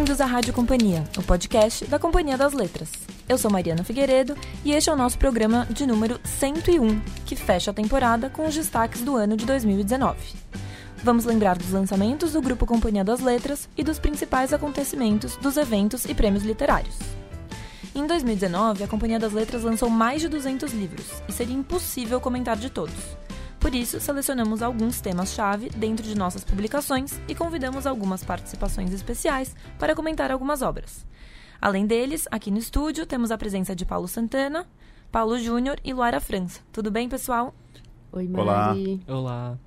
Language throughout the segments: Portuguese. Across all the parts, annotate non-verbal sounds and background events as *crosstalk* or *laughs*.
Bem-vindos à Rádio Companhia, o podcast da Companhia das Letras. Eu sou Mariana Figueiredo e este é o nosso programa de número 101, que fecha a temporada com os destaques do ano de 2019. Vamos lembrar dos lançamentos do Grupo Companhia das Letras e dos principais acontecimentos dos eventos e prêmios literários. Em 2019, a Companhia das Letras lançou mais de 200 livros e seria impossível comentar de todos. Por isso, selecionamos alguns temas-chave dentro de nossas publicações e convidamos algumas participações especiais para comentar algumas obras. Além deles, aqui no estúdio temos a presença de Paulo Santana, Paulo Júnior e Luara França. Tudo bem, pessoal? Oi, Mari. Olá. Olá.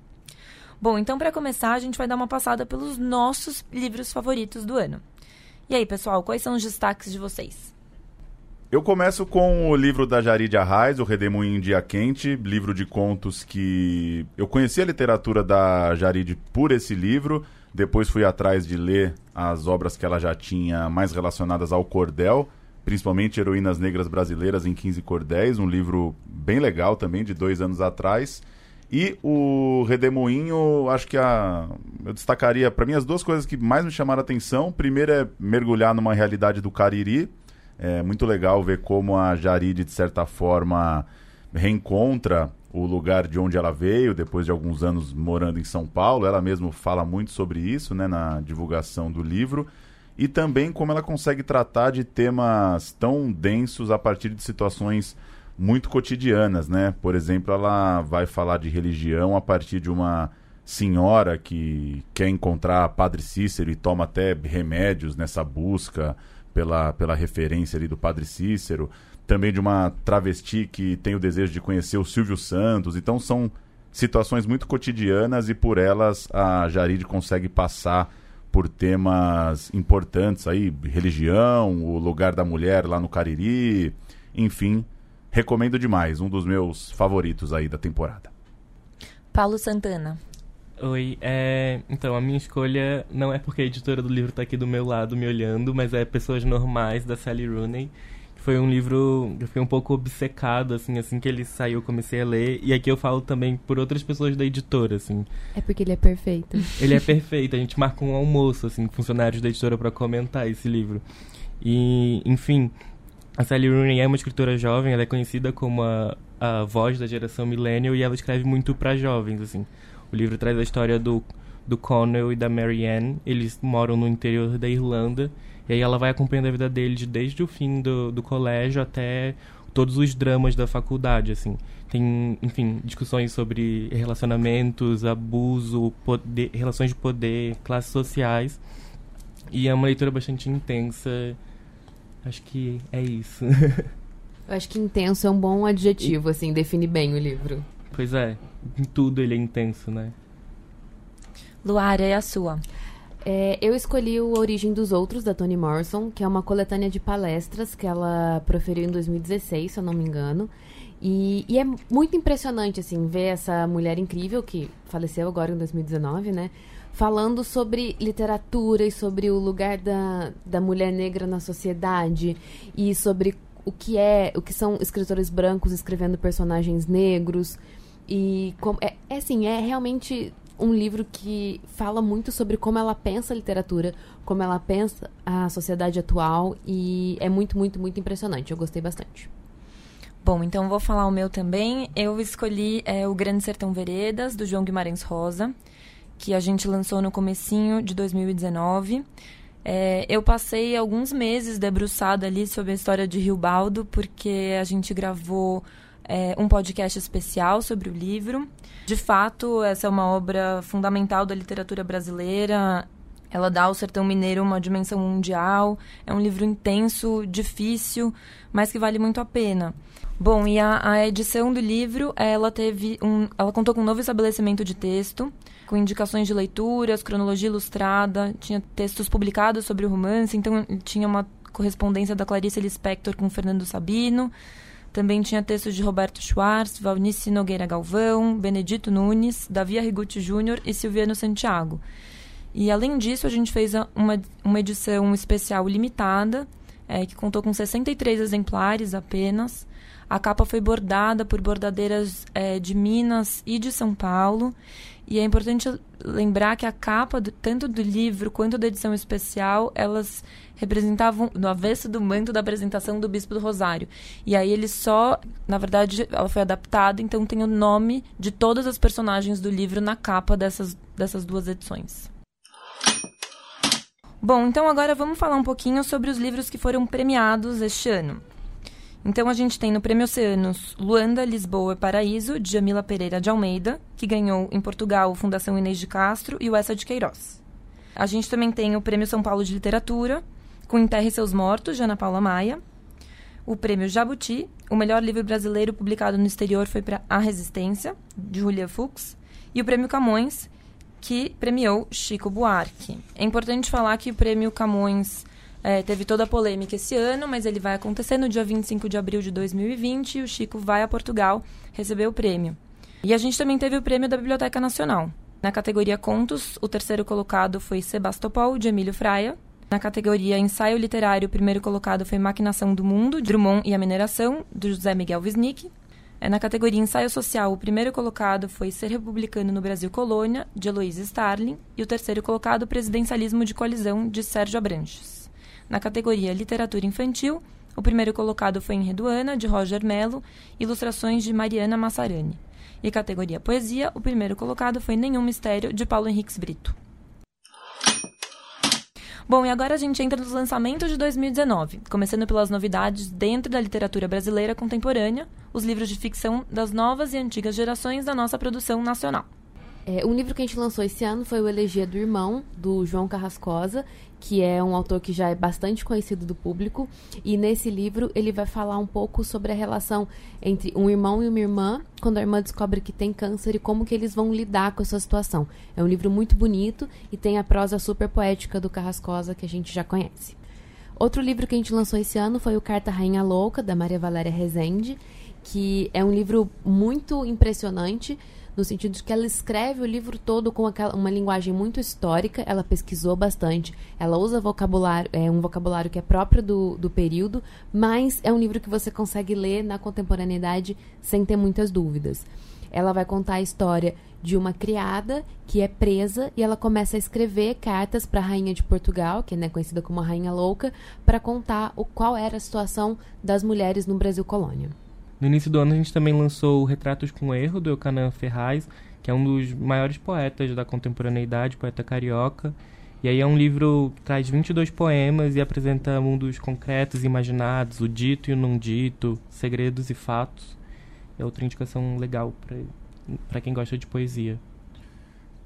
Bom, então para começar, a gente vai dar uma passada pelos nossos livros favoritos do ano. E aí, pessoal, quais são os destaques de vocês? Eu começo com o livro da Jarid Arraes, O Redemoinho em Dia Quente, livro de contos que eu conheci a literatura da Jarid por esse livro, depois fui atrás de ler as obras que ela já tinha mais relacionadas ao cordel, principalmente Heroínas Negras Brasileiras em 15 Cordéis, um livro bem legal também, de dois anos atrás. E o Redemoinho, acho que a, eu destacaria, para mim, as duas coisas que mais me chamaram a atenção. Primeiro é mergulhar numa realidade do Cariri, é muito legal ver como a Jaride, de certa forma, reencontra o lugar de onde ela veio, depois de alguns anos morando em São Paulo. Ela mesma fala muito sobre isso né, na divulgação do livro. E também como ela consegue tratar de temas tão densos a partir de situações muito cotidianas, né? Por exemplo, ela vai falar de religião a partir de uma senhora que quer encontrar Padre Cícero e toma até remédios nessa busca pela, pela referência ali do Padre Cícero, também de uma travesti que tem o desejo de conhecer o Silvio Santos. Então são situações muito cotidianas e por elas a Jarid consegue passar por temas importantes aí, religião, o lugar da mulher lá no Cariri, enfim, recomendo demais, um dos meus favoritos aí da temporada. Paulo Santana. Oi, é... então a minha escolha não é porque a editora do livro está aqui do meu lado me olhando, mas é Pessoas Normais, da Sally Rooney. Que foi um livro que eu fiquei um pouco obcecado, assim, assim que ele saiu eu comecei a ler. E aqui eu falo também por outras pessoas da editora, assim. É porque ele é perfeito. Ele é perfeito, a gente marca um almoço, assim, funcionários da editora para comentar esse livro. E, enfim, a Sally Rooney é uma escritora jovem, ela é conhecida como a, a voz da geração millennial e ela escreve muito para jovens, assim. O livro traz a história do, do Connell e da Marianne. Eles moram no interior da Irlanda. E aí ela vai acompanhando a vida deles desde o fim do, do colégio até todos os dramas da faculdade, assim. Tem, enfim, discussões sobre relacionamentos, abuso, poder, relações de poder, classes sociais. E é uma leitura bastante intensa. Acho que é isso. *laughs* Eu acho que intenso é um bom adjetivo, assim, define bem o livro. Pois é, em tudo ele é intenso, né? Luara, é a sua. É, eu escolhi o Origem dos Outros, da Toni Morrison, que é uma coletânea de palestras que ela proferiu em 2016, se eu não me engano. E, e, é muito impressionante, assim, ver essa mulher incrível, que faleceu agora em 2019, né? Falando sobre literatura e sobre o lugar da, da mulher negra na sociedade e sobre o que é, o que são escritores brancos escrevendo personagens negros. E como, é, é assim, é realmente um livro que fala muito sobre como ela pensa a literatura, como ela pensa a sociedade atual e é muito, muito, muito impressionante. Eu gostei bastante. Bom, então vou falar o meu também. Eu escolhi é, O Grande Sertão Veredas, do João Guimarães Rosa, que a gente lançou no comecinho de 2019. É, eu passei alguns meses debruçada ali sobre a história de Rio Baldo, porque a gente gravou é, um podcast especial sobre o livro. De fato, essa é uma obra fundamental da literatura brasileira. Ela dá ao sertão mineiro uma dimensão mundial. É um livro intenso, difícil, mas que vale muito a pena. Bom, e a, a edição do livro, ela teve um, ela contou com um novo estabelecimento de texto, com indicações de leituras, cronologia ilustrada, tinha textos publicados sobre o romance, então tinha uma correspondência da Clarice Lispector com Fernando Sabino. Também tinha textos de Roberto Schwartz, Valnice Nogueira Galvão, Benedito Nunes, Davi Arrigucci Júnior e Silviano Santiago. E além disso, a gente fez uma, uma edição especial limitada, é, que contou com 63 exemplares apenas. A capa foi bordada por bordadeiras é, de Minas e de São Paulo. E é importante lembrar que a capa, do, tanto do livro quanto da edição especial, elas representavam no avesso do manto da apresentação do Bispo do Rosário. E aí ele só, na verdade, ela foi adaptada, então tem o nome de todas as personagens do livro na capa dessas, dessas duas edições. Bom, então agora vamos falar um pouquinho sobre os livros que foram premiados este ano. Então a gente tem no Prêmio Oceanos Luanda, Lisboa Paraíso, de Jamila Pereira de Almeida, que ganhou em Portugal Fundação Inês de Castro e o Essa de Queiroz. A gente também tem o Prêmio São Paulo de Literatura, com Enterre Seus Mortos, de Ana Paula Maia. O Prêmio Jabuti, o melhor livro brasileiro publicado no exterior foi para A Resistência, de Julia Fuchs. E o Prêmio Camões, que premiou Chico Buarque. É importante falar que o Prêmio Camões é, teve toda a polêmica esse ano, mas ele vai acontecer no dia 25 de abril de 2020 e o Chico vai a Portugal receber o prêmio. E a gente também teve o prêmio da Biblioteca Nacional. Na categoria Contos, o terceiro colocado foi Sebastopol, de Emílio Fraia. Na categoria Ensaio Literário, o primeiro colocado foi Maquinação do Mundo, Drummond e a Mineração, do José Miguel Wisnik. É, na categoria Ensaio Social, o primeiro colocado foi Ser Republicano no Brasil Colônia, de Heloísa Starling. E o terceiro colocado, Presidencialismo de Colisão, de Sérgio Abranches. Na categoria Literatura Infantil, o primeiro colocado foi Enredoana, de Roger Mello, ilustrações de Mariana Massarani. E categoria Poesia, o primeiro colocado foi Nenhum Mistério, de Paulo Henriques Brito. Bom, e agora a gente entra nos lançamentos de 2019, começando pelas novidades dentro da literatura brasileira contemporânea, os livros de ficção das novas e antigas gerações da nossa produção nacional. É, um livro que a gente lançou esse ano foi o Elegia do Irmão, do João Carrascosa, que é um autor que já é bastante conhecido do público. E nesse livro ele vai falar um pouco sobre a relação entre um irmão e uma irmã, quando a irmã descobre que tem câncer e como que eles vão lidar com essa situação. É um livro muito bonito e tem a prosa super poética do Carrascosa que a gente já conhece. Outro livro que a gente lançou esse ano foi o Carta Rainha Louca, da Maria Valéria Rezende, que é um livro muito impressionante no sentido de que ela escreve o livro todo com aquela, uma linguagem muito histórica, ela pesquisou bastante, ela usa vocabulário, é um vocabulário que é próprio do, do período, mas é um livro que você consegue ler na contemporaneidade sem ter muitas dúvidas. Ela vai contar a história de uma criada que é presa e ela começa a escrever cartas para a rainha de Portugal, que é né, conhecida como a rainha louca, para contar o qual era a situação das mulheres no Brasil colônia. No início do ano a gente também lançou Retratos com Erro, do Eucanã Ferraz, que é um dos maiores poetas da contemporaneidade, poeta carioca. E aí é um livro que traz 22 poemas e apresenta mundos concretos e imaginados, o dito e o não dito, segredos e fatos. É outra indicação legal para quem gosta de poesia.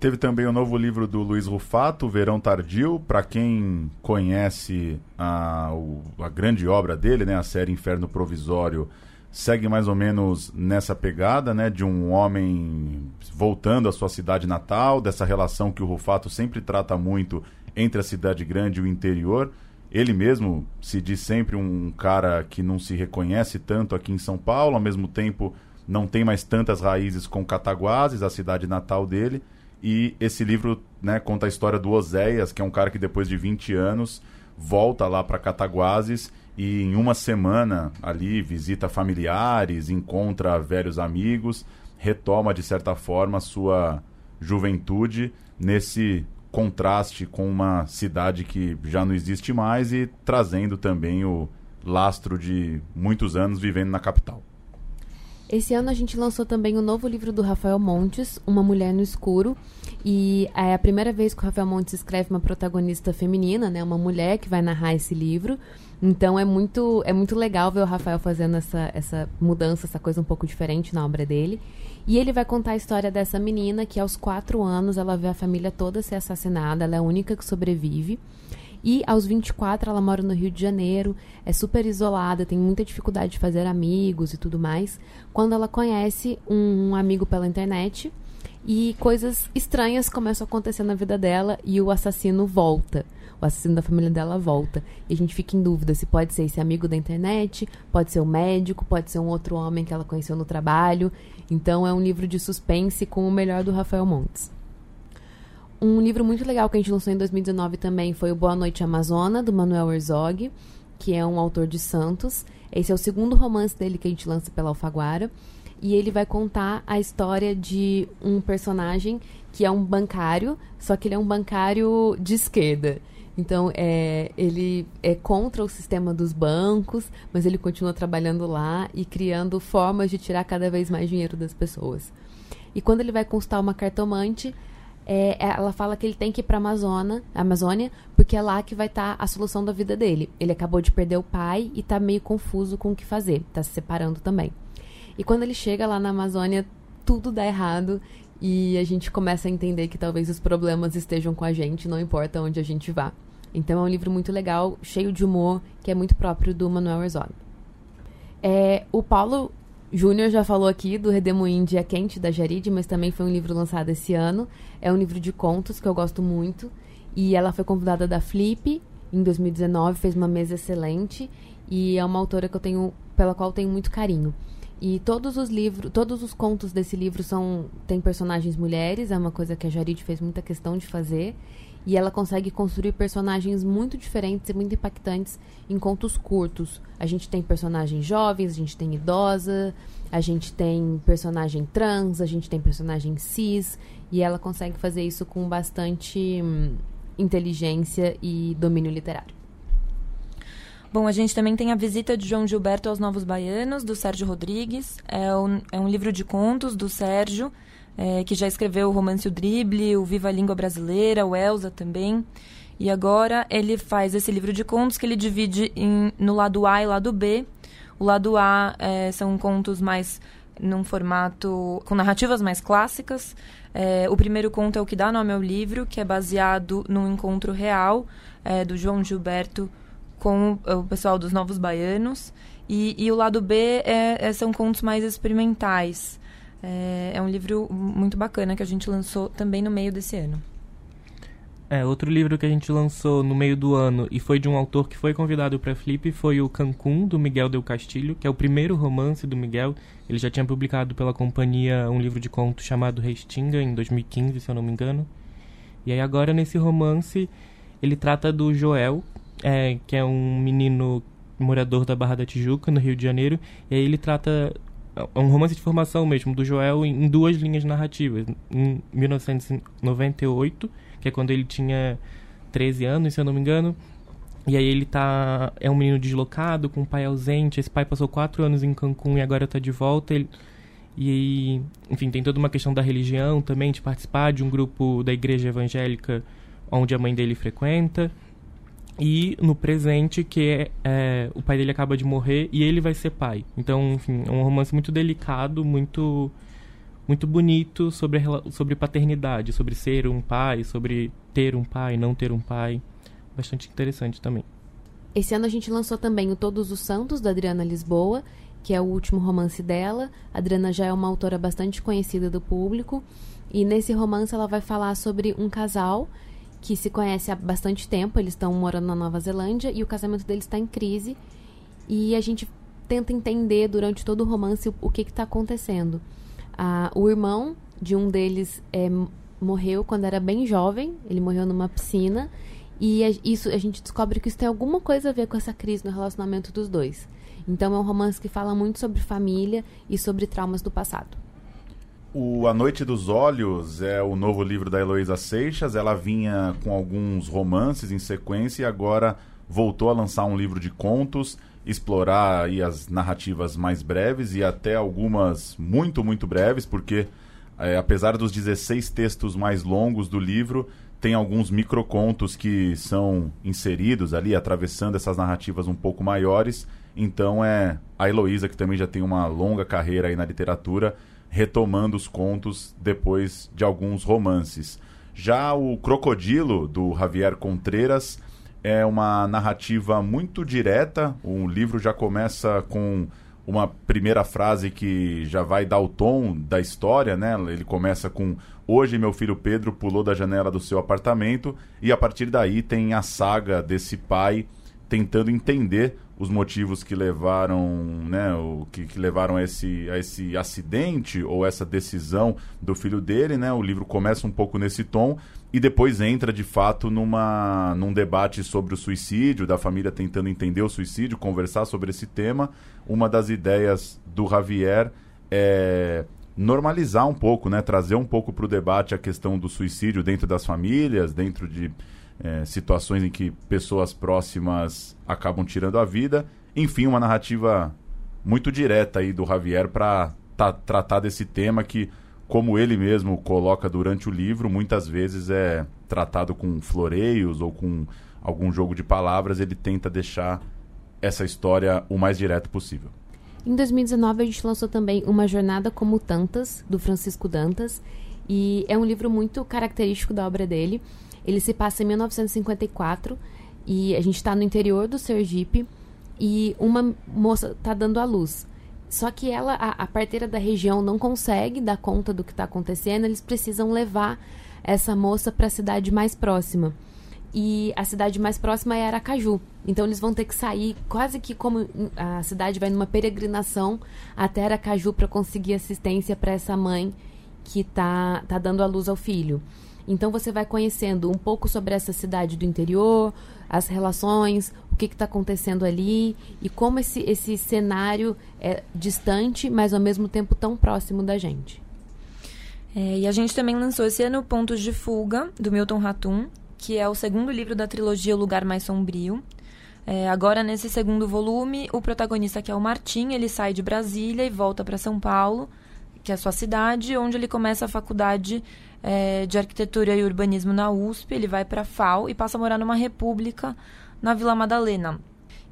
Teve também o novo livro do Luiz Rufato, Verão Tardio. Para quem conhece a, a grande obra dele, né, a série Inferno Provisório, segue mais ou menos nessa pegada, né, de um homem voltando à sua cidade natal, dessa relação que o Rufato sempre trata muito entre a cidade grande e o interior. Ele mesmo se diz sempre um cara que não se reconhece tanto aqui em São Paulo, ao mesmo tempo não tem mais tantas raízes com Cataguases, a cidade natal dele. E esse livro né, conta a história do Oséias, que é um cara que depois de 20 anos volta lá para Cataguases e em uma semana ali visita familiares, encontra velhos amigos, retoma de certa forma sua juventude nesse contraste com uma cidade que já não existe mais e trazendo também o lastro de muitos anos vivendo na capital. Esse ano a gente lançou também o um novo livro do Rafael Montes, Uma Mulher no Escuro. E é a primeira vez que o Rafael Montes escreve uma protagonista feminina, né? Uma mulher que vai narrar esse livro. Então é muito, é muito legal ver o Rafael fazendo essa, essa mudança, essa coisa um pouco diferente na obra dele. E ele vai contar a história dessa menina que aos quatro anos ela vê a família toda ser assassinada, ela é a única que sobrevive. E aos 24 ela mora no Rio de Janeiro, é super isolada, tem muita dificuldade de fazer amigos e tudo mais. Quando ela conhece um amigo pela internet e coisas estranhas começam a acontecer na vida dela e o assassino volta o assassino da família dela volta. E a gente fica em dúvida se pode ser esse amigo da internet, pode ser o um médico, pode ser um outro homem que ela conheceu no trabalho. Então é um livro de suspense com o melhor do Rafael Montes. Um livro muito legal que a gente lançou em 2019 também foi o Boa Noite Amazona, do Manuel Herzog, que é um autor de Santos. Esse é o segundo romance dele que a gente lança pela Alfaguara. E ele vai contar a história de um personagem que é um bancário, só que ele é um bancário de esquerda. Então, é, ele é contra o sistema dos bancos, mas ele continua trabalhando lá e criando formas de tirar cada vez mais dinheiro das pessoas. E quando ele vai consultar uma cartomante, é, ela fala que ele tem que ir para Amazônia, Amazônia, porque é lá que vai estar tá a solução da vida dele. Ele acabou de perder o pai e está meio confuso com o que fazer, está se separando também. E quando ele chega lá na Amazônia, tudo dá errado e a gente começa a entender que talvez os problemas estejam com a gente, não importa onde a gente vá. Então é um livro muito legal, cheio de humor, que é muito próprio do Manuel Herzog. É, o Paulo Júnior já falou aqui do Redemoinho Dia Quente, da Jarid, mas também foi um livro lançado esse ano. É um livro de contos que eu gosto muito. E ela foi convidada da Flip em 2019, fez uma mesa excelente. E é uma autora que eu tenho, pela qual tenho muito carinho. E todos os livros, todos os contos desse livro são tem personagens mulheres, é uma coisa que a Jarid fez muita questão de fazer. E ela consegue construir personagens muito diferentes e muito impactantes em contos curtos. A gente tem personagens jovens, a gente tem idosa, a gente tem personagem trans, a gente tem personagem cis. E ela consegue fazer isso com bastante hum, inteligência e domínio literário. Bom, a gente também tem a visita de João Gilberto aos Novos Baianos, do Sérgio Rodrigues. É um, é um livro de contos do Sérgio é, que já escreveu o romance O Drible, o Viva a Língua Brasileira, o Elsa também. E agora ele faz esse livro de contos que ele divide em, no lado A e lado B. O lado A é, são contos mais num formato com narrativas mais clássicas. É, o primeiro conto é o que dá nome ao livro, que é baseado num encontro real é, do João Gilberto com o, o, pessoal dos Novos Baianos. E, e o lado B é, é são contos mais experimentais. É, é um livro muito bacana que a gente lançou também no meio desse ano. É, outro livro que a gente lançou no meio do ano e foi de um autor que foi convidado para Flip foi o Cancún, do Miguel Del Castillo, que é o primeiro romance do Miguel. Ele já tinha publicado pela companhia um livro de contos chamado Restinga, em 2015, se eu não me engano. E aí agora, nesse romance, ele trata do Joel, é, que é um menino morador da Barra da Tijuca, no Rio de Janeiro. E aí ele trata é um romance de formação mesmo do Joel em, duas linhas narrativas. Em 1998, que é quando ele tinha 13 anos, se eu não me engano. E aí ele tá. É um menino deslocado, com um pai ausente. Esse pai passou quatro anos em Cancún e agora tá de volta. Ele, e, enfim, tem toda uma questão da religião também, de participar de um grupo da igreja evangélica onde a mãe dele frequenta e no presente que é, o pai dele acaba de morrer e ele vai ser pai. Então, enfim, é um romance muito delicado, muito muito bonito sobre sobre paternidade, sobre ser um pai, sobre ter um pai, não ter um pai. Bastante interessante também. Esse ano a gente lançou também o Todos os Santos da Adriana Lisboa, que é o último romance dela. A Adriana já é uma autora bastante conhecida do público, e nesse romance ela vai falar sobre um casal que se conhece há bastante tempo, eles estão morando na Nova Zelândia e o casamento deles está em crise. E a gente tenta entender durante todo o romance o, o que está acontecendo. Ah, o irmão de um deles é, morreu quando era bem jovem, ele morreu numa piscina. E a, isso, a gente descobre que isso tem alguma coisa a ver com essa crise no relacionamento dos dois. Então é um romance que fala muito sobre família e sobre traumas do passado. O A Noite dos Olhos é o novo livro da Heloísa Seixas. Ela vinha com alguns romances em sequência e agora voltou a lançar um livro de contos, explorar aí as narrativas mais breves e até algumas muito, muito breves, porque é, apesar dos 16 textos mais longos do livro, tem alguns microcontos que são inseridos ali, atravessando essas narrativas um pouco maiores. Então é a Heloísa, que também já tem uma longa carreira aí na literatura, retomando os contos depois de alguns romances. Já o Crocodilo, do Javier Contreras, é uma narrativa muito direta. O livro já começa com uma primeira frase que já vai dar o tom da história, né? Ele começa com Hoje meu filho Pedro pulou da janela do seu apartamento e a partir daí tem a saga desse pai tentando entender os motivos que levaram, né, o, que, que, levaram a esse, a esse acidente ou essa decisão do filho dele, né? O livro começa um pouco nesse tom e depois entra de fato numa, num debate sobre o suicídio, da família tentando entender o suicídio, conversar sobre esse tema. Uma das ideias do Javier é normalizar um pouco, né, trazer um pouco para o debate a questão do suicídio dentro das famílias, dentro de é, situações em que pessoas próximas acabam tirando a vida. Enfim, uma narrativa muito direta aí do Javier para tratar desse tema que, como ele mesmo coloca durante o livro, muitas vezes é tratado com floreios ou com algum jogo de palavras. Ele tenta deixar essa história o mais direto possível. Em 2019, a gente lançou também Uma Jornada Como Tantas, do Francisco Dantas. E é um livro muito característico da obra dele. Ele se passa em 1954 e a gente está no interior do Sergipe e uma moça está dando à luz. Só que ela, a, a, parteira da região, não consegue dar conta do que está acontecendo. Eles precisam levar essa moça para a cidade mais próxima. E a cidade mais próxima é Aracaju. Então eles vão ter que sair quase que como a cidade vai numa peregrinação até Aracaju para conseguir assistência para essa mãe que está tá dando à luz ao filho. Então você vai conhecendo um pouco sobre essa cidade do interior, as relações, o que está acontecendo ali e como esse, esse cenário é distante, mas ao mesmo tempo tão próximo da gente. É, e a gente também lançou esse ano Pontos de Fuga, do Milton Ratum, que é o segundo livro da trilogia O Lugar Mais Sombrio. É, agora, nesse segundo volume, o protagonista, que é o Martim, ele sai de Brasília e volta para São Paulo, que é a sua cidade, onde ele começa a faculdade é, de arquitetura e urbanismo na USP, ele vai para a FAO e passa a morar numa república na Vila Madalena.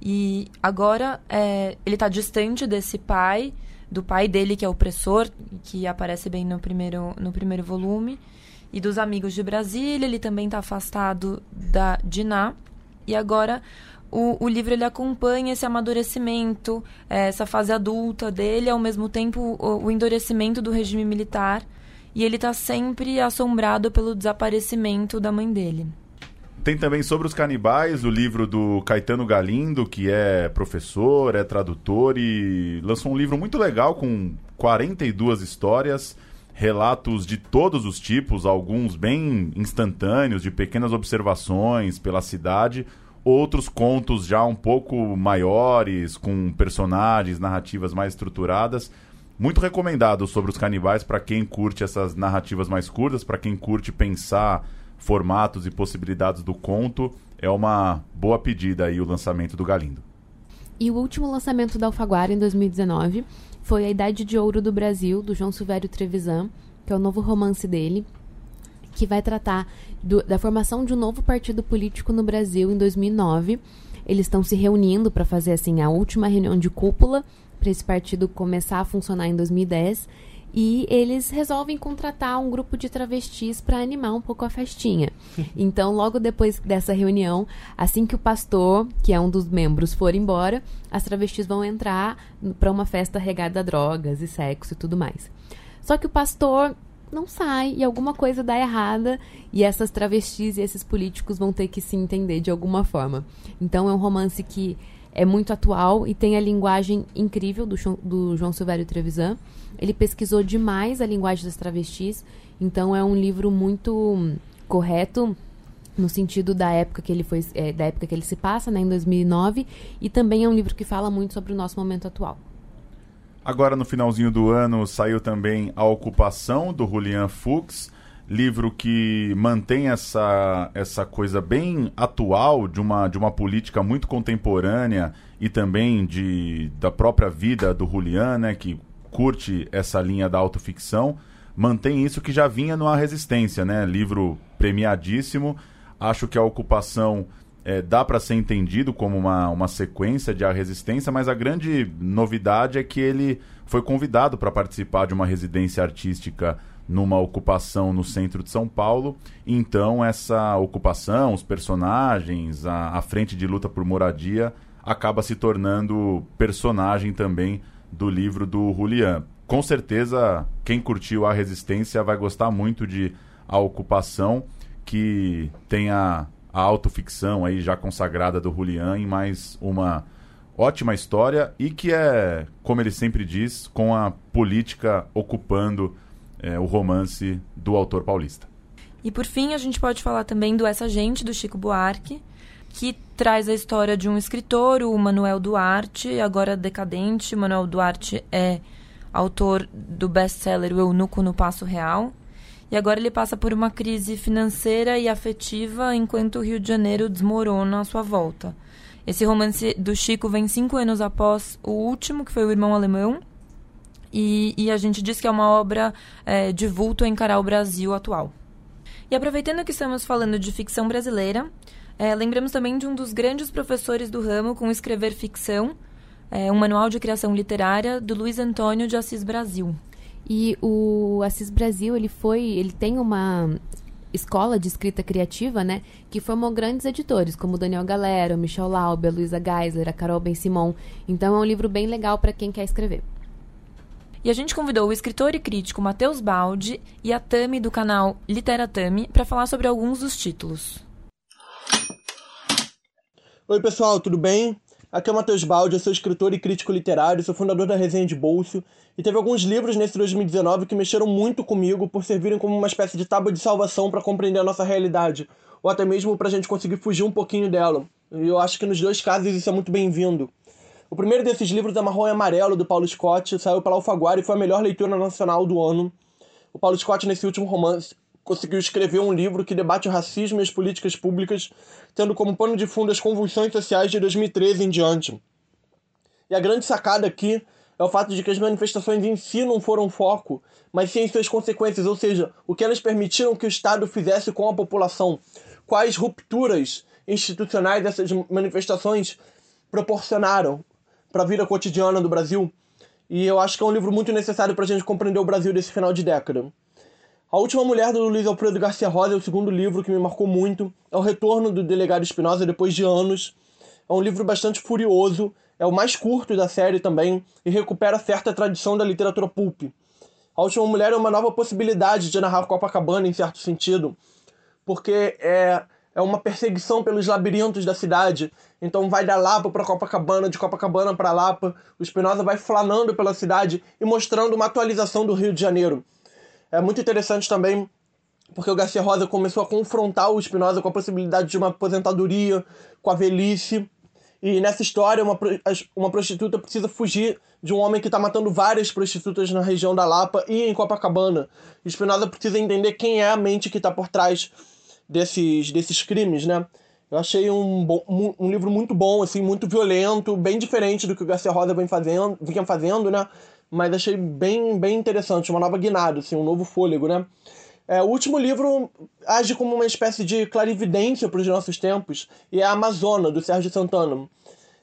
E agora é, ele está distante desse pai, do pai dele que é opressor, que aparece bem no primeiro, no primeiro volume, e dos amigos de Brasília. Ele também está afastado da Diná. E agora o, o, livro ele acompanha esse amadurecimento, é, essa fase adulta dele, ao mesmo tempo o, o endurecimento do regime militar e ele está sempre assombrado pelo desaparecimento da mãe dele. Tem também sobre os canibais o livro do Caetano Galindo, que é professor, é tradutor e lançou um livro muito legal com 42 histórias, relatos de todos os tipos, alguns bem instantâneos, de pequenas observações pela cidade, outros contos já um pouco maiores, com personagens, narrativas mais estruturadas. Muito recomendado sobre os canibais para quem curte essas narrativas mais curtas, para quem curte pensar formatos e possibilidades do conto. É uma boa pedida aí o lançamento do Galindo. E o último lançamento da Alfaguara em 2019 foi A Idade de Ouro do Brasil, do João Silvério Trevisan, que é o novo romance dele, que vai tratar do, da formação de um novo partido político no Brasil em 2009. Eles estão se reunindo para fazer assim a última reunião de cúpula para esse partido começar a funcionar em 2010 e eles resolvem contratar um grupo de travestis para animar um pouco a festinha. *laughs* Então, logo depois dessa reunião, assim que o pastor, que é um dos membros, for embora, as travestis vão entrar para uma festa regada a drogas e sexo e tudo mais. Só que o pastor não sai e alguma coisa dá errada e essas travestis e esses políticos vão ter que se entender de alguma forma. Então, é um romance que é muito atual e tem a linguagem incrível do, do João Silvério Trevisan. Ele pesquisou demais a linguagem das travestis, então é um livro muito correto no sentido da época que ele foi é, da época que ele se passa, né, em 2009, e também é um livro que fala muito sobre o nosso momento atual. Agora no finalzinho do ano saiu também A Ocupação do Julian Fuchs livro que mantém essa, essa coisa bem atual de uma, de uma política muito contemporânea e também de, da própria vida do Julian, né, que curte essa linha da autoficção, mantém isso que já vinha no A Resistência, né? Livro premiadíssimo. Acho que a ocupação é, dá para ser entendido como uma, uma sequência de A Resistência, mas a grande novidade é que ele foi convidado para participar de uma residência artística numa ocupação no centro de São Paulo. Então, essa ocupação, os personagens, a, a frente de luta por moradia, acaba se tornando personagem também do livro do Julian. Com certeza, quem curtiu a Resistência vai gostar muito de A Ocupação, que tem a, a autoficção aí já consagrada do Julian em mais uma ótima história e que é, como ele sempre diz, com a política ocupando é, o romance do autor paulista. E por fim, a gente pode falar também do Essa Gente, do Chico Buarque, que traz a história de um escritor, o Manuel Duarte, agora decadente. Manuel Duarte é autor do best-seller O Eunuco no Passo Real. E agora ele passa por uma crise financeira e afetiva enquanto o Rio de Janeiro desmorona à sua volta. Esse romance do Chico vem cinco anos após o último, que foi O Irmão Alemão. E, e a gente diz que é uma obra é, de vulto a encarar o Brasil atual. E aproveitando que estamos falando de ficção brasileira, é, lembramos também de um dos grandes professores do ramo com escrever ficção, é, um manual de criação literária do Luiz Antônio de Assis Brasil. E o Assis Brasil, ele foi, ele tem uma escola de escrita criativa, né, que formou grandes editores, como Daniel Galera, Michel Laube, a Luísa Geisler, a Carol Ben-Simon. Então é um livro bem legal para quem quer escrever. E a gente convidou o escritor e crítico Matheus Baldi e a Tami do canal Literatami para falar sobre alguns dos títulos. Oi, pessoal, tudo bem? Aqui é o Matheus Baldi, eu sou escritor e crítico literário, sou fundador da Resenha de Bolso e teve alguns livros nesse 2019 que mexeram muito comigo por servirem como uma espécie de tábua de salvação para compreender a nossa realidade, ou até mesmo para a gente conseguir fugir um pouquinho dela. E eu acho que nos dois casos isso é muito bem-vindo. O primeiro desses livros é Marrom e Amarelo, do Paulo Scott, saiu pela Alfaguara e foi a melhor leitura nacional do ano. O Paulo Scott, nesse último romance, conseguiu escrever um livro que debate o racismo e as políticas públicas, tendo como pano de fundo as convulsões sociais de 2013 em diante. E a grande sacada aqui é o fato de que as manifestações em si não foram foco, mas sim suas consequências, ou seja, o que elas permitiram que o Estado fizesse com a população, quais rupturas institucionais essas manifestações proporcionaram para a vida cotidiana do Brasil. E eu acho que é um livro muito necessário para a gente compreender o Brasil desse final de década. A Última Mulher do Luiz Alfredo Garcia Rosa é o segundo livro que me marcou muito. É o retorno do delegado Espinosa depois de anos. É um livro bastante furioso, é o mais curto da série também e recupera certa tradição da literatura pulp. A Última Mulher é uma nova possibilidade de narrar Copacabana em certo sentido, porque é, é uma perseguição pelos labirintos da cidade. Então vai da Lapa para Copacabana, de Copacabana para Lapa. O Espinosa vai flanando pela cidade e mostrando uma atualização do Rio de Janeiro. É muito interessante também porque o Garcia Rosa começou a confrontar o Espinosa com a possibilidade de uma aposentadoria, com a velhice. E nessa história, uma, uma prostituta precisa fugir de um homem que está matando várias prostitutas na região da Lapa e em Copacabana. Espinosa precisa entender quem é a mente que está por trás desses, desses crimes, né? Eu achei um, bom, um, livro muito bom, assim, muito violento, bem diferente do que o Garcia Rosa vem fazendo, vinha fazendo, né? Mas achei bem, bem interessante, uma nova guinada, assim, um novo fôlego, né? É, o último livro age como uma espécie de clarividência para os nossos tempos, e é a Amazona, do Sérgio Santana.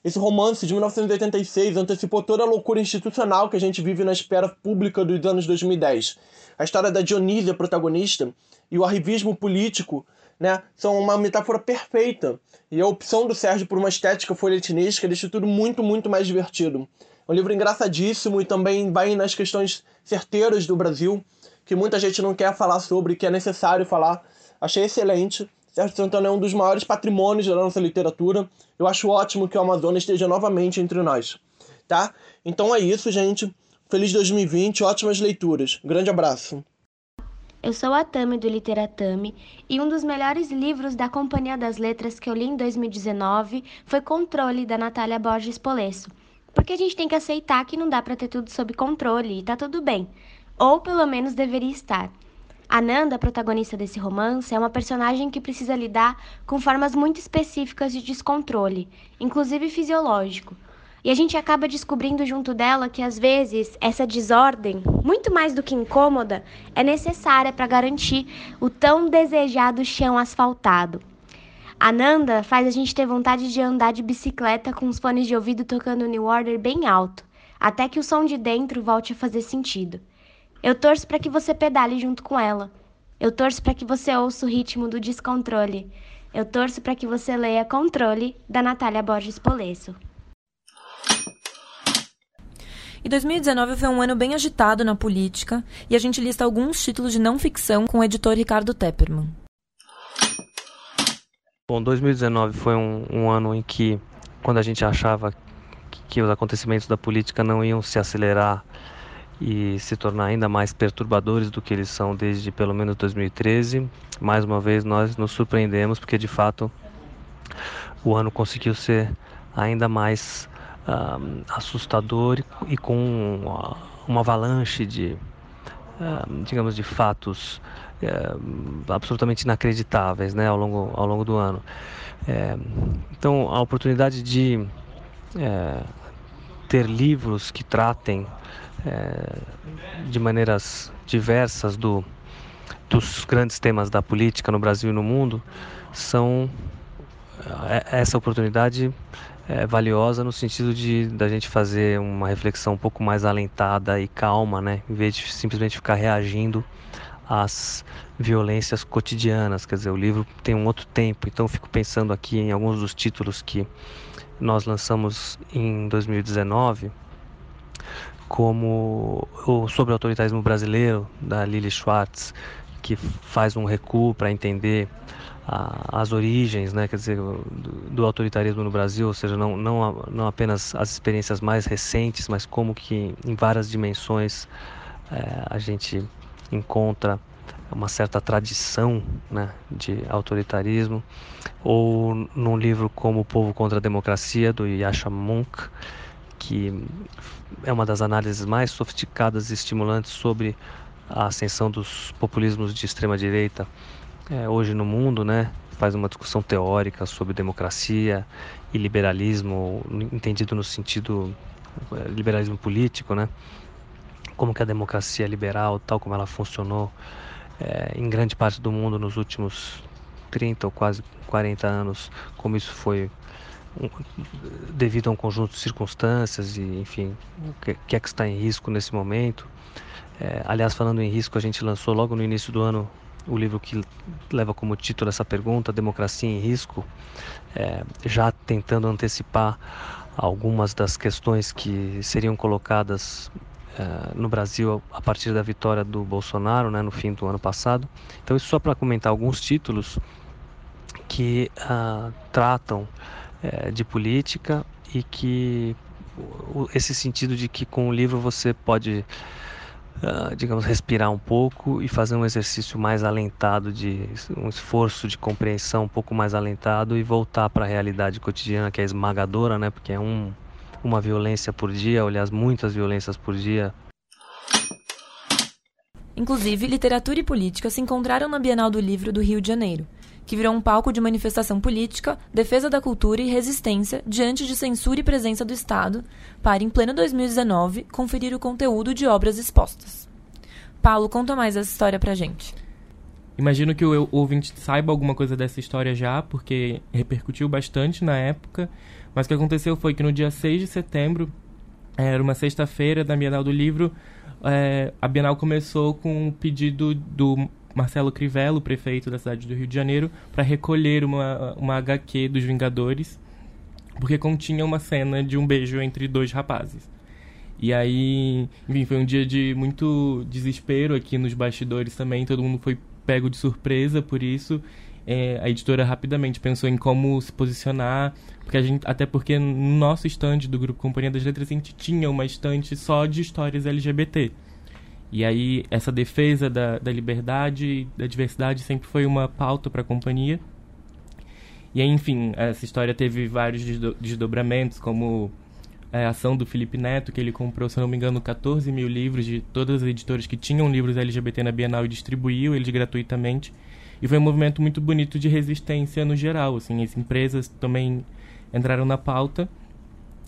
Esse romance de 1986 antecipou toda a loucura institucional que a gente vive na esfera pública dos anos 2010. A história da Dionísia, protagonista, e o arrivismo político né, são uma metáfora perfeita. E a opção do Sérgio por uma estética folhetinesca deixa tudo muito, muito mais divertido. Um livro engraçadíssimo e também vai nas questões certeiras do Brasil, que muita gente não quer falar sobre, que é necessário falar. Achei excelente. Sérgio Santana é um dos maiores patrimônios da nossa literatura. Eu acho ótimo que o Amazonas esteja novamente entre nós. Tá? Então é isso, gente. Feliz 2020, ótimas leituras. Grande abraço. Eu sou a Tami do Literatami e um dos melhores livros da Companhia das Letras que eu li em 2019 foi Controle, da Natália Borges Polesso. Porque a gente tem que aceitar que não dá para ter tudo sob controle e tá tudo bem. Ou pelo menos deveria estar. A Nanda, protagonista desse romance, é uma personagem que precisa lidar com formas muito específicas de descontrole, inclusive fisiológico. E a gente acaba descobrindo junto dela que às vezes essa desordem, muito mais do que incômoda, é necessária para garantir o tão desejado chão asfaltado. A Nanda faz a gente ter vontade de andar de bicicleta com os fones de ouvido tocando New Order bem alto, até que o som de dentro volte a fazer sentido. Eu torço para que você pedale junto com ela. Eu torço para que você ouça o ritmo do descontrole. Eu torço para que você leia Controle, da Natália Borges Polesso. E 2019 foi um ano bem agitado na política, e a gente lista alguns títulos de não ficção com o editor Ricardo Tepperman. Bom, 2019 foi um, um ano em que, quando a gente achava que, que os acontecimentos da política não iam se acelerar e se tornar ainda mais perturbadores do que eles são desde pelo menos 2013, mais uma vez nós nos surpreendemos porque de fato o ano conseguiu ser ainda mais uh, assustador e com uma, uma avalanche de, uh, digamos, de fatos uh, absolutamente inacreditáveis né, ao, longo, ao longo do ano. É, então, a oportunidade de é, ter livros que tratem de maneiras diversas do, dos grandes temas da política no Brasil e no mundo são é, essa oportunidade é valiosa no sentido de da gente fazer uma reflexão um pouco mais alentada e calma, né, em vez de simplesmente ficar reagindo às violências cotidianas. Quer dizer, o livro tem um outro tempo, então fico pensando aqui em alguns dos títulos que nós lançamos em 2019, como o sobre o autoritarismo brasileiro da Lily Schwartz, que faz um recuo para entender a, as origens, né, quer dizer, do, do, autoritarismo no Brasil, ou seja, não, não, não apenas as experiências mais recentes, mas como que em várias dimensões é, a gente encontra uma certa tradição né, de autoritarismo, ou num livro como O Povo contra a Democracia, do Yasha Monk, que é uma das análises mais sofisticadas e estimulantes sobre a ascensão dos populismos de extrema direita é, hoje no mundo, né, faz uma discussão teórica sobre democracia e liberalismo, entendido no sentido é, liberalismo político, né, como que a democracia liberal, tal como ela funcionou é, em grande parte do mundo nos últimos 30 ou quase 40 anos, como isso foi um, devido a um conjunto de circunstâncias e, enfim, o que, que é que está em risco nesse momento. É, aliás, falando em risco, a gente lançou logo no início do ano o livro que leva como título essa pergunta, Democracia em Risco, é, já tentando antecipar algumas das questões que seriam colocadas é, no Brasil a partir da vitória do Bolsonaro né, no fim do ano passado. Então, isso só para comentar alguns títulos que uh, tratam é, de política e que esse sentido de que com o livro você pode uh, digamos, respirar um pouco e fazer um exercício mais alentado, de um esforço de compreensão um pouco mais alentado e voltar para a realidade cotidiana que é esmagadora, né? Porque é um, uma violência por dia, aliás, muitas violências por dia. Inclusive, literatura e política se encontraram na Bienal do Livro do Rio de Janeiro que virou um palco de manifestação política, defesa da cultura e resistência diante de censura e presença do Estado, para, em pleno 2019, conferir o conteúdo de obras expostas. Paulo, conta mais essa história pra gente. Imagino que o ouvinte saiba alguma coisa dessa história já, porque repercutiu bastante na época. Mas o que aconteceu foi que no dia 6 de setembro, era uma sexta-feira da Bienal do Livro, é, a Bienal começou com um pedido do Marcelo Crivello, prefeito da cidade do Rio de Janeiro, para recolher uma, uma HQ dos Vingadores, porque continha uma cena de um beijo entre dois rapazes. E aí, enfim, foi um dia de muito desespero aqui nos bastidores também, todo mundo foi pego de surpresa por isso. É, a editora rapidamente pensou em como se posicionar, porque a gente, até porque no nosso estande do grupo Companhia das Letras a gente tinha uma estante só de histórias LGBT. E aí, essa defesa da, da liberdade da diversidade sempre foi uma pauta para a companhia. E aí, enfim, essa história teve vários desdobramentos, como a ação do Felipe Neto, que ele comprou, se não me engano, 14 mil livros de todas as editoras que tinham livros LGBT na Bienal e distribuiu eles gratuitamente. E foi um movimento muito bonito de resistência no geral, assim, as empresas também entraram na pauta.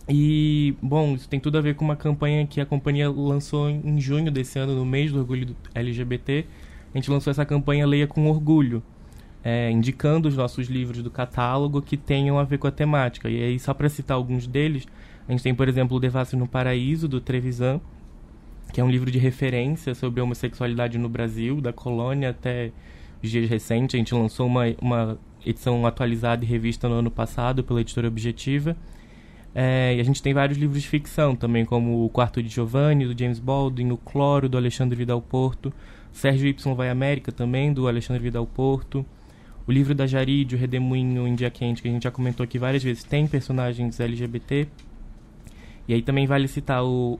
E, bom, isso tem tudo a ver com uma campanha que a companhia lançou em junho desse ano, no mês do orgulho LGBT. A gente lançou essa campanha Leia com Orgulho, é, indicando os nossos livros do catálogo que tenham a ver com a temática. E aí, só para citar alguns deles, a gente tem, por exemplo, O Devassos no Paraíso, do Trevisan, que é um livro de referência sobre a homossexualidade no Brasil, da colônia até os dias recentes. A gente lançou uma, uma edição atualizada e revista no ano passado pela editora Objetiva. É, e a gente tem vários livros de ficção também, como O Quarto de Giovanni, do James Baldwin, O Cloro, do Alexandre Vidal Porto, Sérgio Y Vai América também, do Alexandre Vidal Porto, O livro da Jarid, O Redemoinho em Dia Quente, que a gente já comentou aqui várias vezes, tem personagens LGBT. E aí também vale citar o,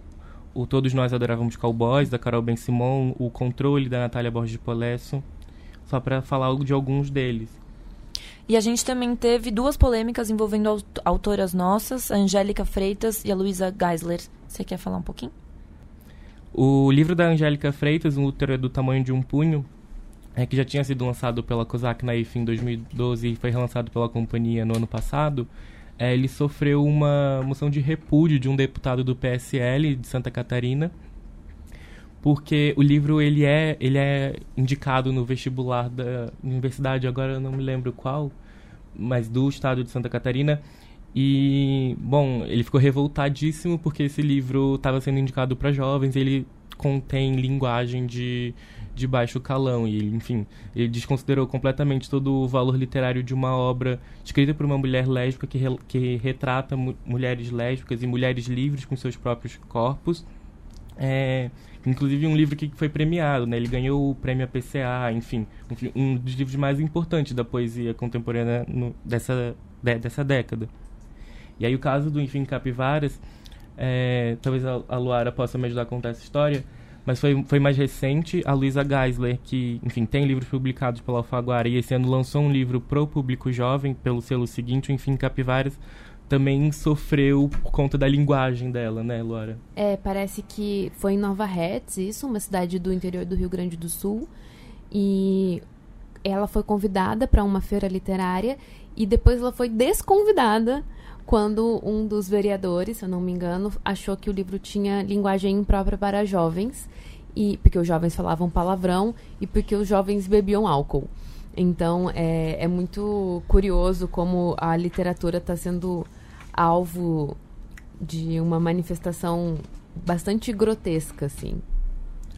o Todos Nós Adorávamos Cowboys, da Carol Ben Simon, o Controle, da Natália Borges de Polesso, só para falar de alguns deles. E a gente também teve duas polêmicas envolvendo autoras nossas, a Angélica Freitas e a Luísa Geisler. Você quer falar um pouquinho? O livro da Angélica Freitas, Um útero é do tamanho de um punho, é, que já tinha sido lançado pela COSAC na IF em 2012 e foi relançado pela companhia no ano passado, é, ele sofreu uma moção de repúdio de um deputado do PSL de Santa Catarina, porque o livro ele é, ele é indicado no vestibular da universidade, agora eu não me lembro qual, mas do estado de Santa Catarina. E, bom, ele ficou revoltadíssimo porque esse livro estava sendo indicado para jovens, ele contém linguagem de de baixo calão e enfim ele desconsiderou completamente todo o valor literário de uma obra escrita por uma mulher lésbica que, re, que retrata mu mulheres lésbicas e mulheres livres com seus próprios corpos é, inclusive um livro que foi premiado né? Ele ganhou o prêmio APCA enfim um dos livros mais importantes da poesia contemporânea no, dessa de, dessa década. E aí o caso do enfim Capivaras é, talvez a, Luara possa me ajudar a contar essa história mas foi, foi mais recente. A Luisa Geisler, que, enfim, tem livros publicados pela Alfaguara e esse ano lançou um livro pro público jovem, pelo selo seguinte, Enfim Capivaras, também sofreu por conta da linguagem dela, né, Laura? É, parece que foi em Nova Retz, isso, uma cidade do interior do Rio Grande do Sul, e ela foi convidada para uma feira literária e depois ela foi desconvidada quando um dos vereadores, se eu não me engano, achou que o livro tinha linguagem imprópria para jovens, e porque os jovens falavam palavrão e porque os jovens bebiam álcool. Então é, é muito curioso como a literatura está sendo alvo de uma manifestação bastante grotesca, assim.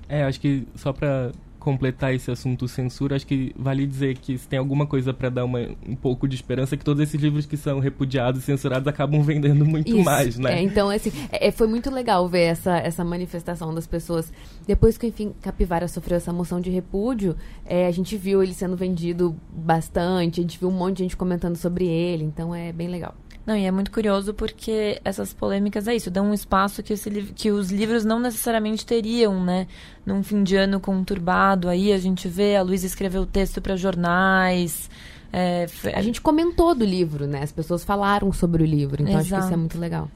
É, acho que só para completar esse assunto censura, acho que vale dizer que se tem alguma coisa para dar uma, um pouco de esperança, que todos esses livros que são repudiados e censurados acabam *laughs* vendendo muito Isso, mais, né? É, então, assim, é, foi muito legal ver essa, essa manifestação das pessoas. Depois que, enfim, Capivara sofreu essa moção de repúdio, é, a gente viu ele sendo vendido bastante, a gente viu um monte de gente comentando sobre ele, então é bem legal. Não, e é muito curioso porque essas polêmicas é isso, dão um espaço que, esse, que os livros não necessariamente teriam, né? Num fim de ano conturbado, aí a gente vê, a Luísa escreveu texto para jornais. É, a gente comentou do livro, né? As pessoas falaram sobre o livro, então Exato. acho que isso é muito legal.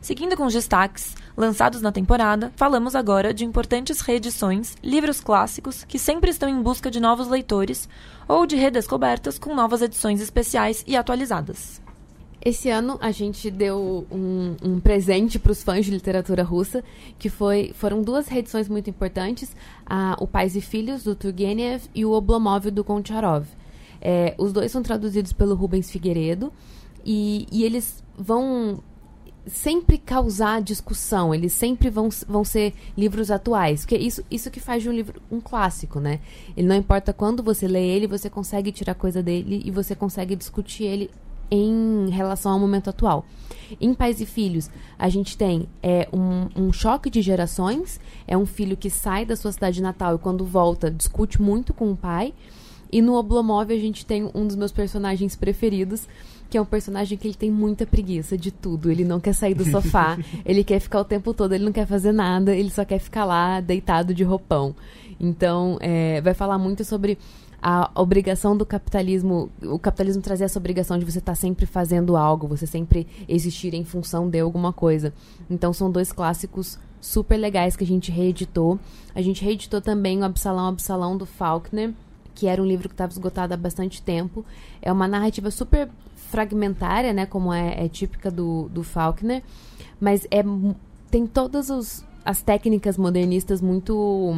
Seguindo com os destaques lançados na temporada, falamos agora de importantes reedições, livros clássicos que sempre estão em busca de novos leitores ou de redescobertas com novas edições especiais e atualizadas. Esse ano a gente deu um, um presente para os fãs de literatura russa, que foi, foram duas reedições muito importantes, a, o Pais e Filhos, do Turgenev, e o Oblomov, do Goncharov. É, os dois são traduzidos pelo Rubens Figueiredo, e, e eles vão sempre causar discussão, eles sempre vão, vão ser livros atuais, porque isso, isso que faz de um livro um clássico, né? Ele não importa quando você lê ele, você consegue tirar coisa dele e você consegue discutir ele em relação ao momento atual. Em Pais e Filhos, a gente tem é, um, um choque de gerações, é um filho que sai da sua cidade natal e quando volta discute muito com o pai, e no Oblomov a gente tem um dos meus personagens preferidos, que é um personagem que ele tem muita preguiça de tudo. Ele não quer sair do sofá, *laughs* ele quer ficar o tempo todo, ele não quer fazer nada, ele só quer ficar lá deitado de roupão. Então, é, vai falar muito sobre a obrigação do capitalismo, o capitalismo trazer essa obrigação de você estar tá sempre fazendo algo, você sempre existir em função de alguma coisa. Então são dois clássicos super legais que a gente reeditou. A gente reeditou também o Absalão Absalão do Faulkner, que era um livro que estava esgotado há bastante tempo. É uma narrativa super fragmentária, né, como é, é típica do, do Faulkner, mas é, tem todas os, as técnicas modernistas muito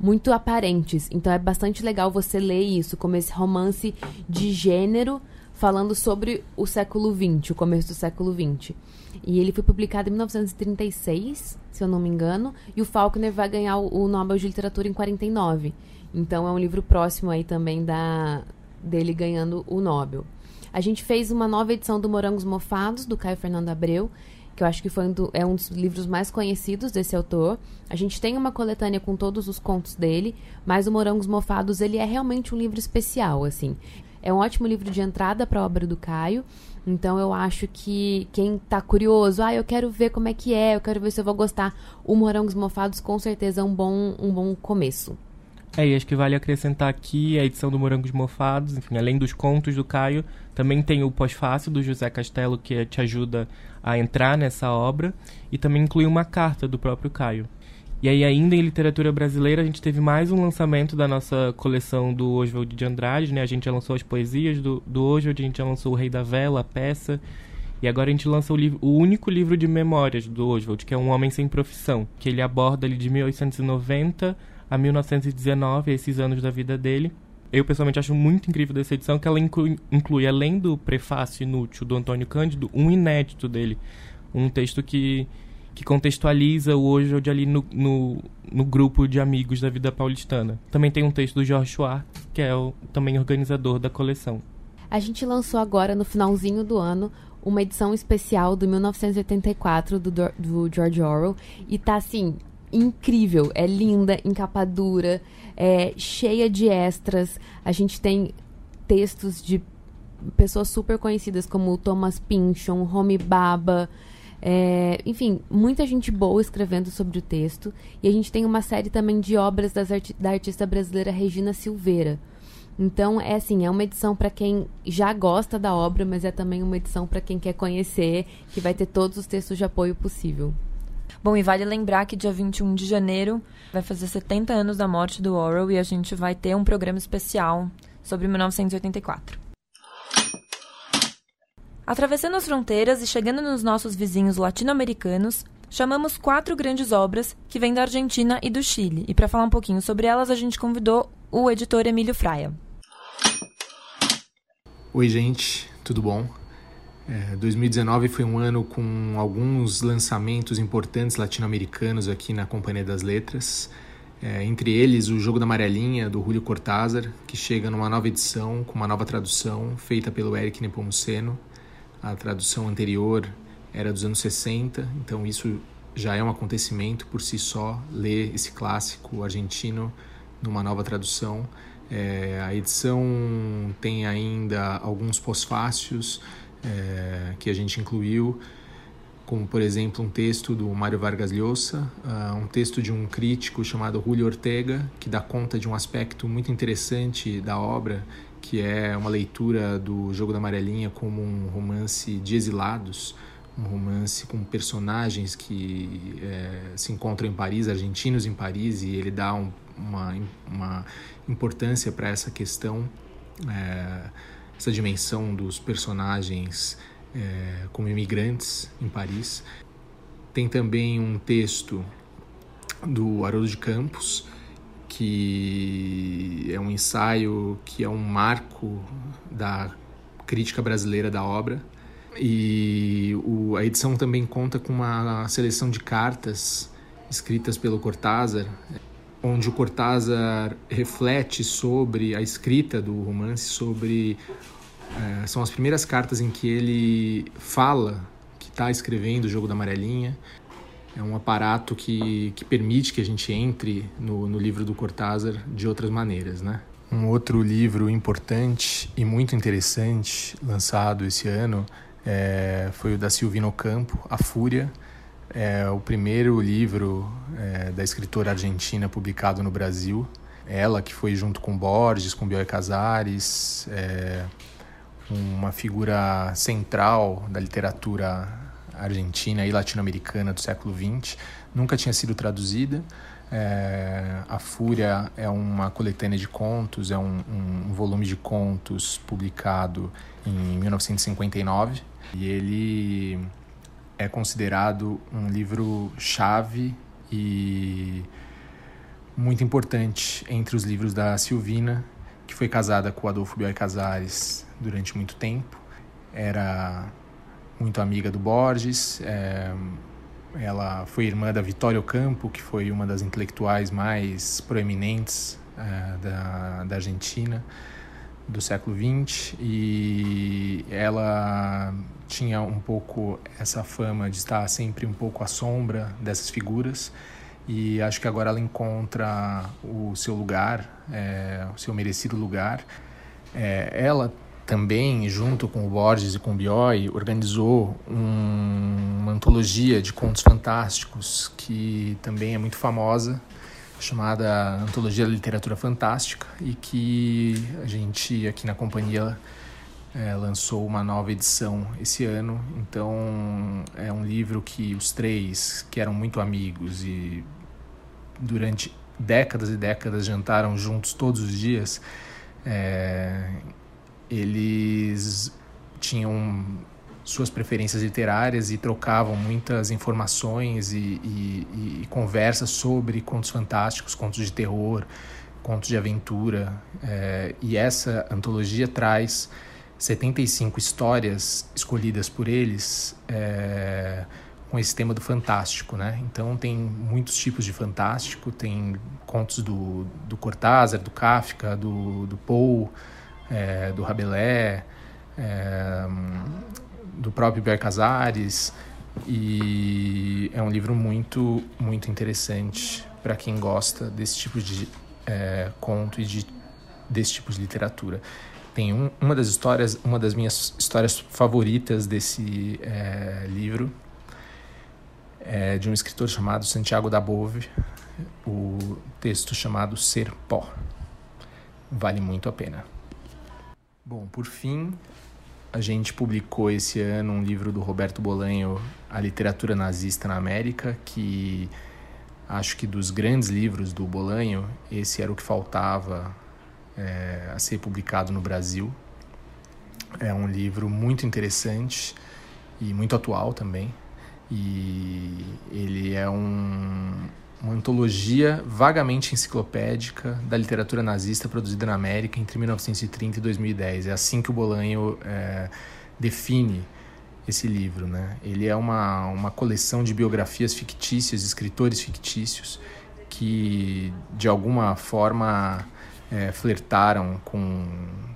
muito aparentes. Então é bastante legal você ler isso como esse romance de gênero falando sobre o século XX, o começo do século XX. E ele foi publicado em 1936, se eu não me engano, e o Faulkner vai ganhar o, o Nobel de Literatura em 49. Então é um livro próximo aí também da dele ganhando o Nobel. A gente fez uma nova edição do Morangos Mofados, do Caio Fernando Abreu, que eu acho que foi um do, é um dos livros mais conhecidos desse autor. A gente tem uma coletânea com todos os contos dele, mas o Morangos Mofados ele é realmente um livro especial, assim. É um ótimo livro de entrada para a obra do Caio. Então eu acho que quem está curioso, ah, eu quero ver como é que é, eu quero ver se eu vou gostar, o Morangos Mofados com certeza é um bom, um bom começo. É, e acho que vale acrescentar aqui a edição do Morangos Mofados, enfim, além dos contos do Caio, também tem o pós-fácil do José Castelo, que te ajuda a entrar nessa obra, e também inclui uma carta do próprio Caio. E aí, ainda em literatura brasileira, a gente teve mais um lançamento da nossa coleção do Oswald de Andrade, né? A gente já lançou as poesias do, do Oswald, a gente já lançou O Rei da Vela, a peça, e agora a gente lança o, livro, o único livro de memórias do Oswald, que é Um Homem Sem Profissão, que ele aborda ali de 1890 a 1919, esses anos da vida dele. Eu pessoalmente acho muito incrível dessa edição que ela inclui, inclui além do prefácio inútil do Antônio Cândido, um inédito dele, um texto que que contextualiza o Oswald ali no, no, no, grupo de amigos da vida paulistana. Também tem um texto do George Schwartz, que é o também organizador da coleção. A gente lançou agora, no finalzinho do ano, uma edição especial do 1984 do, do George Orwell. E tá assim, incrível. É linda, encapadura, é cheia de extras. A gente tem textos de pessoas super conhecidas como Thomas Pynchon, Homi Baba. É, enfim, muita gente boa escrevendo sobre o texto. E a gente tem uma série também de obras arti da artista brasileira Regina Silveira. Então, é assim, é uma edição para quem já gosta da obra, mas é também uma edição para quem quer conhecer, que vai ter todos os textos de apoio possível. Bom, e vale lembrar que dia 21 de janeiro vai fazer 70 anos da morte do Orwell e a gente vai ter um programa especial sobre 1984. Atravessando as fronteiras e chegando nos nossos vizinhos latino-americanos, chamamos quatro grandes obras que vêm da Argentina e do Chile. E para falar um pouquinho sobre elas, a gente convidou o editor Emílio Fraia. Oi, gente, tudo bom? É, 2019 foi um ano com alguns lançamentos importantes latino-americanos aqui na Companhia das Letras. É, entre eles, o Jogo da Amarelinha, do Julio Cortázar, que chega numa nova edição, com uma nova tradução, feita pelo Eric Nepomuceno, a tradução anterior era dos anos 60, então isso já é um acontecimento por si só, ler esse clássico argentino numa nova tradução. É, a edição tem ainda alguns pós-fácios é, que a gente incluiu, como por exemplo um texto do Mário Vargas Llosa, uh, um texto de um crítico chamado Julio Ortega, que dá conta de um aspecto muito interessante da obra, que é uma leitura do Jogo da Amarelinha como um romance de exilados, um romance com personagens que é, se encontram em Paris, argentinos em Paris, e ele dá um, uma, uma importância para essa questão, é, essa dimensão dos personagens é, como imigrantes em Paris. Tem também um texto do Haroldo de Campos, que é um ensaio que é um marco da crítica brasileira da obra. E o, a edição também conta com uma seleção de cartas escritas pelo Cortázar, onde o Cortázar reflete sobre a escrita do romance, sobre é, são as primeiras cartas em que ele fala que está escrevendo o jogo da amarelinha é um aparato que, que permite que a gente entre no, no livro do Cortázar de outras maneiras, né? Um outro livro importante e muito interessante lançado esse ano é, foi o da Silvina Ocampo, A Fúria. É o primeiro livro é, da escritora argentina publicado no Brasil. Ela que foi junto com Borges, com Bioy Casares, é, uma figura central da literatura argentina e latino-americana do século XX, nunca tinha sido traduzida. É, a Fúria é uma coletânea de contos, é um, um, volume de contos publicado em 1959 e ele é considerado um livro chave e muito importante entre os livros da Silvina, que foi casada com Adolfo Bioy Casares durante muito tempo. Era muito amiga do Borges. É, ela foi irmã da Vitória Ocampo, que foi uma das intelectuais mais proeminentes é, da, da Argentina do século XX e ela tinha um pouco essa fama de estar sempre um pouco à sombra dessas figuras e acho que agora ela encontra o seu lugar, é, o seu merecido lugar. É, ela também, junto com o Borges e com o Bioy, organizou um, uma antologia de contos fantásticos que também é muito famosa, chamada Antologia da Literatura Fantástica, e que a gente aqui na companhia é, lançou uma nova edição esse ano. Então é um livro que os três, que eram muito amigos e durante décadas e décadas jantaram juntos todos os dias, é, eles tinham suas preferências literárias e trocavam muitas informações e, e, e conversas sobre contos fantásticos, contos de terror, contos de aventura. É, e essa antologia traz 75 histórias escolhidas por eles é, com esse tema do fantástico, né? Então tem muitos tipos de fantástico, tem contos do, do Cortázar, do Kafka, do, do Poe, é, do Rabelais, é, do próprio Ber Casares e é um livro muito muito interessante para quem gosta desse tipo de é, conto e de desse tipo de literatura tem um, uma das histórias uma das minhas histórias favoritas desse é, livro é de um escritor chamado Santiago da Bove o texto chamado Ser Pó. Vale muito a pena. Bom por fim a gente publicou esse ano um livro do Roberto Bolanho, A Literatura Nazista na América, que acho que dos grandes livros do Bolanho, esse era o que faltava é, a ser publicado no Brasil. É um livro muito interessante e muito atual também. E ele é um, uma antologia vagamente enciclopédica da literatura nazista produzida na América entre 1930 e 2010. É assim que o Bolanho é, define esse livro. Né? Ele é uma, uma coleção de biografias fictícias, escritores fictícios, que de alguma forma é, flertaram com,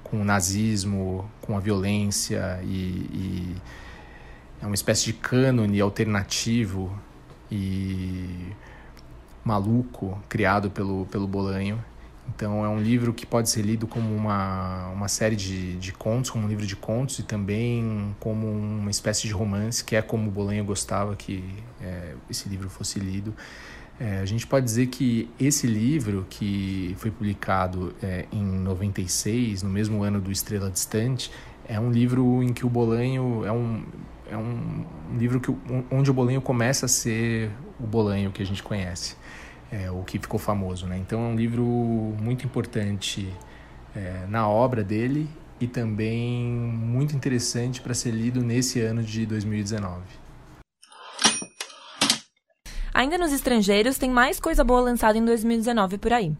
com o nazismo, com a violência e, e é uma espécie de cânone alternativo e maluco criado pelo, pelo Bolanho. Então é um livro que pode ser lido como uma, uma série de, de contos, como um livro de contos e também como uma espécie de romance, que é como o Bolanho gostava que é, esse livro fosse lido. É, a gente pode dizer que esse livro, que foi publicado é, em 96, no mesmo ano do Estrela Distante, é um livro em que o Bolanho é um, é um livro que, onde o Bolanho começa a ser o Bolanho que a gente conhece é, o que ficou famoso. Né? Então é um livro muito importante é, na obra dele e também muito interessante para ser lido nesse ano de 2019. Ainda nos estrangeiros, tem mais coisa boa lançada em 2019 por aí.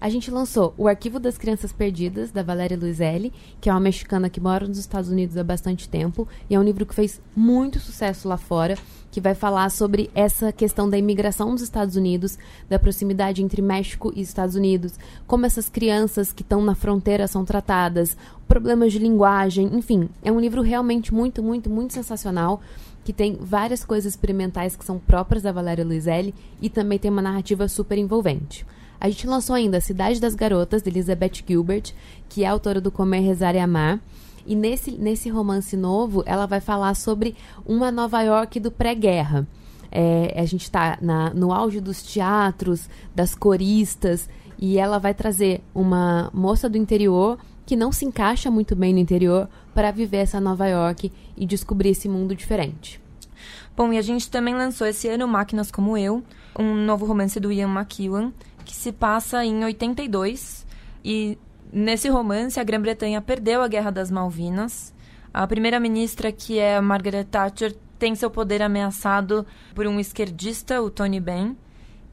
A gente lançou O Arquivo das Crianças Perdidas, da Valéria Luizelli, que é uma mexicana que mora nos Estados Unidos há bastante tempo, e é um livro que fez muito sucesso lá fora, que vai falar sobre essa questão da imigração dos Estados Unidos, da proximidade entre México e Estados Unidos, como essas crianças que estão na fronteira são tratadas, problemas de linguagem, enfim, é um livro realmente muito, muito, muito sensacional que tem várias coisas experimentais que são próprias da Valéria Luizelli e também tem uma narrativa super envolvente. A gente lançou ainda Cidade das Garotas, de Elizabeth Gilbert, que é autora do Comer, Rezar e Amar. E nesse, nesse romance novo, ela vai falar sobre uma Nova York do pré-guerra. É, a gente está no auge dos teatros, das coristas, e ela vai trazer uma moça do interior que não se encaixa muito bem no interior para viver essa Nova York e descobrir esse mundo diferente. Bom, e a gente também lançou esse ano Máquinas Como Eu, um novo romance do Ian McEwan, que se passa em 82 e nesse romance a Grã-Bretanha perdeu a Guerra das Malvinas. A primeira-ministra, que é Margaret Thatcher, tem seu poder ameaçado por um esquerdista, o Tony Benn,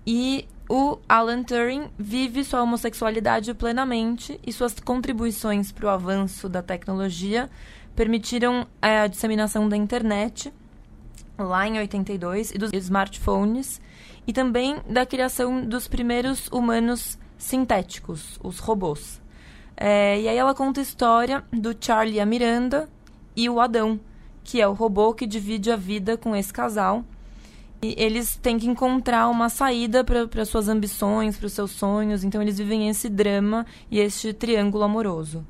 e o Alan Turing vive sua homossexualidade plenamente e suas contribuições para o avanço da tecnologia permitiram a disseminação da internet lá em 82 e dos smartphones e também da criação dos primeiros humanos sintéticos, os robôs. É, e aí ela conta a história do Charlie e a Miranda e o Adão, que é o robô que divide a vida com esse casal. E eles têm que encontrar uma saída para suas ambições, para os seus sonhos. Então eles vivem esse drama e este triângulo amoroso.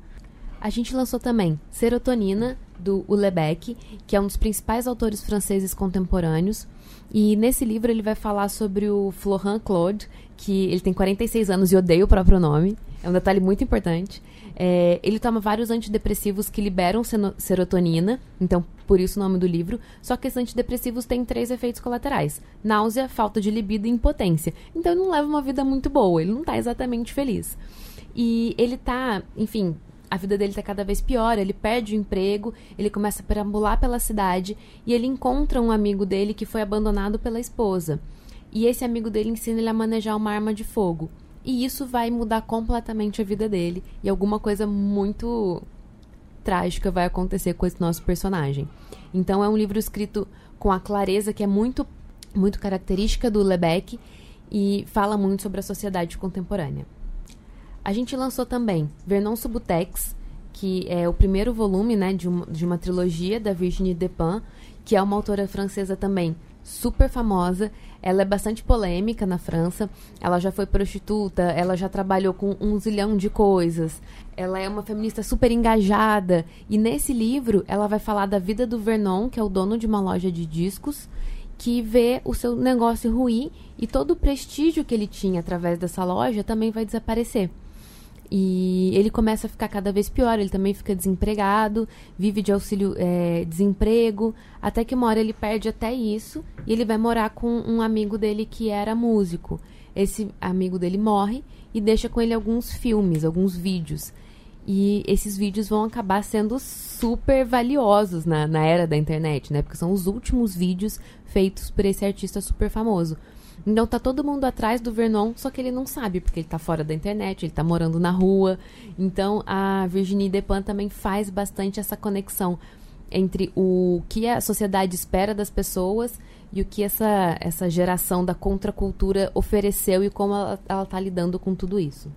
A gente lançou também Serotonina, do Ulebeck, que é um dos principais autores franceses contemporâneos. E nesse livro ele vai falar sobre o Florent Claude, que ele tem 46 anos e odeia o próprio nome. É um detalhe muito importante. É, ele toma vários antidepressivos que liberam serotonina, então por isso o nome do livro. Só que esses antidepressivos têm três efeitos colaterais: náusea, falta de libido e impotência. Então ele não leva uma vida muito boa, ele não está exatamente feliz. E ele tá, enfim, a vida dele está cada vez pior, ele perde o emprego, ele começa a perambular pela cidade e ele encontra um amigo dele que foi abandonado pela esposa. E esse amigo dele ensina ele a manejar uma arma de fogo. E isso vai mudar completamente a vida dele. E alguma coisa muito trágica vai acontecer com esse nosso personagem. Então é um livro escrito com a clareza que é muito, muito característica do Lebec e fala muito sobre a sociedade contemporânea. A gente lançou também Vernon Subutex, que é o primeiro volume né, de, uma, de uma trilogia da Virginie Despins, que é uma autora francesa também super famosa. Ela é bastante polêmica na França. Ela já foi prostituta, ela já trabalhou com um zilhão de coisas. Ela é uma feminista super engajada. E nesse livro, ela vai falar da vida do Vernon, que é o dono de uma loja de discos, que vê o seu negócio ruir e todo o prestígio que ele tinha através dessa loja também vai desaparecer. E ele começa a ficar cada vez pior, ele também fica desempregado, vive de auxílio é, desemprego, até que uma hora ele perde até isso e ele vai morar com um amigo dele que era músico. Esse amigo dele morre e deixa com ele alguns filmes, alguns vídeos. E esses vídeos vão acabar sendo super valiosos na, na era da internet, né? Porque são os últimos vídeos feitos por esse artista super famoso. Então tá todo mundo atrás do Vernon, só que ele não sabe, porque ele tá fora da internet, ele tá morando na rua. Então a Virginie Despins também faz bastante essa conexão entre o que a sociedade espera das pessoas e o que essa, essa geração da contracultura ofereceu e como ela, ela tá lidando com tudo isso.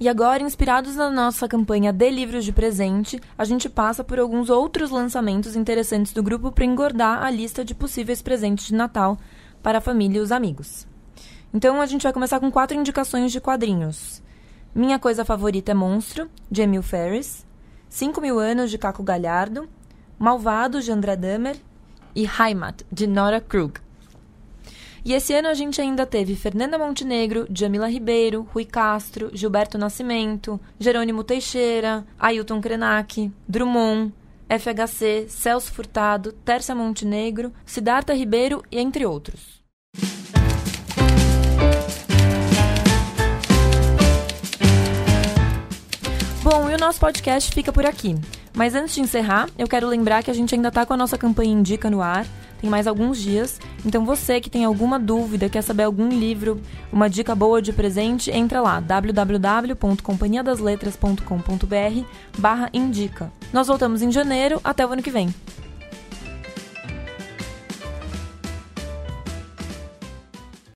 E agora, inspirados na nossa campanha de livros de presente, a gente passa por alguns outros lançamentos interessantes do grupo para engordar a lista de possíveis presentes de Natal para a família e os amigos. Então, a gente vai começar com quatro indicações de quadrinhos. Minha Coisa Favorita é Monstro, de Emil Ferris, Cinco Mil Anos, de Caco Galhardo, Malvado, de André Dahmer e Heimat, de Nora Krug. E esse ano a gente ainda teve Fernanda Montenegro, Jamila Ribeiro, Rui Castro, Gilberto Nascimento, Jerônimo Teixeira, Ailton Krenak, Drummond, FHC, Celso Furtado, Tércia Montenegro, Siddhartha Ribeiro e entre outros. Bom, e o nosso podcast fica por aqui. Mas antes de encerrar, eu quero lembrar que a gente ainda está com a nossa campanha Indica no ar tem mais alguns dias. Então você que tem alguma dúvida, quer saber algum livro, uma dica boa de presente, entra lá www.companhiadasletras.com.br barra indica. Nós voltamos em janeiro, até o ano que vem.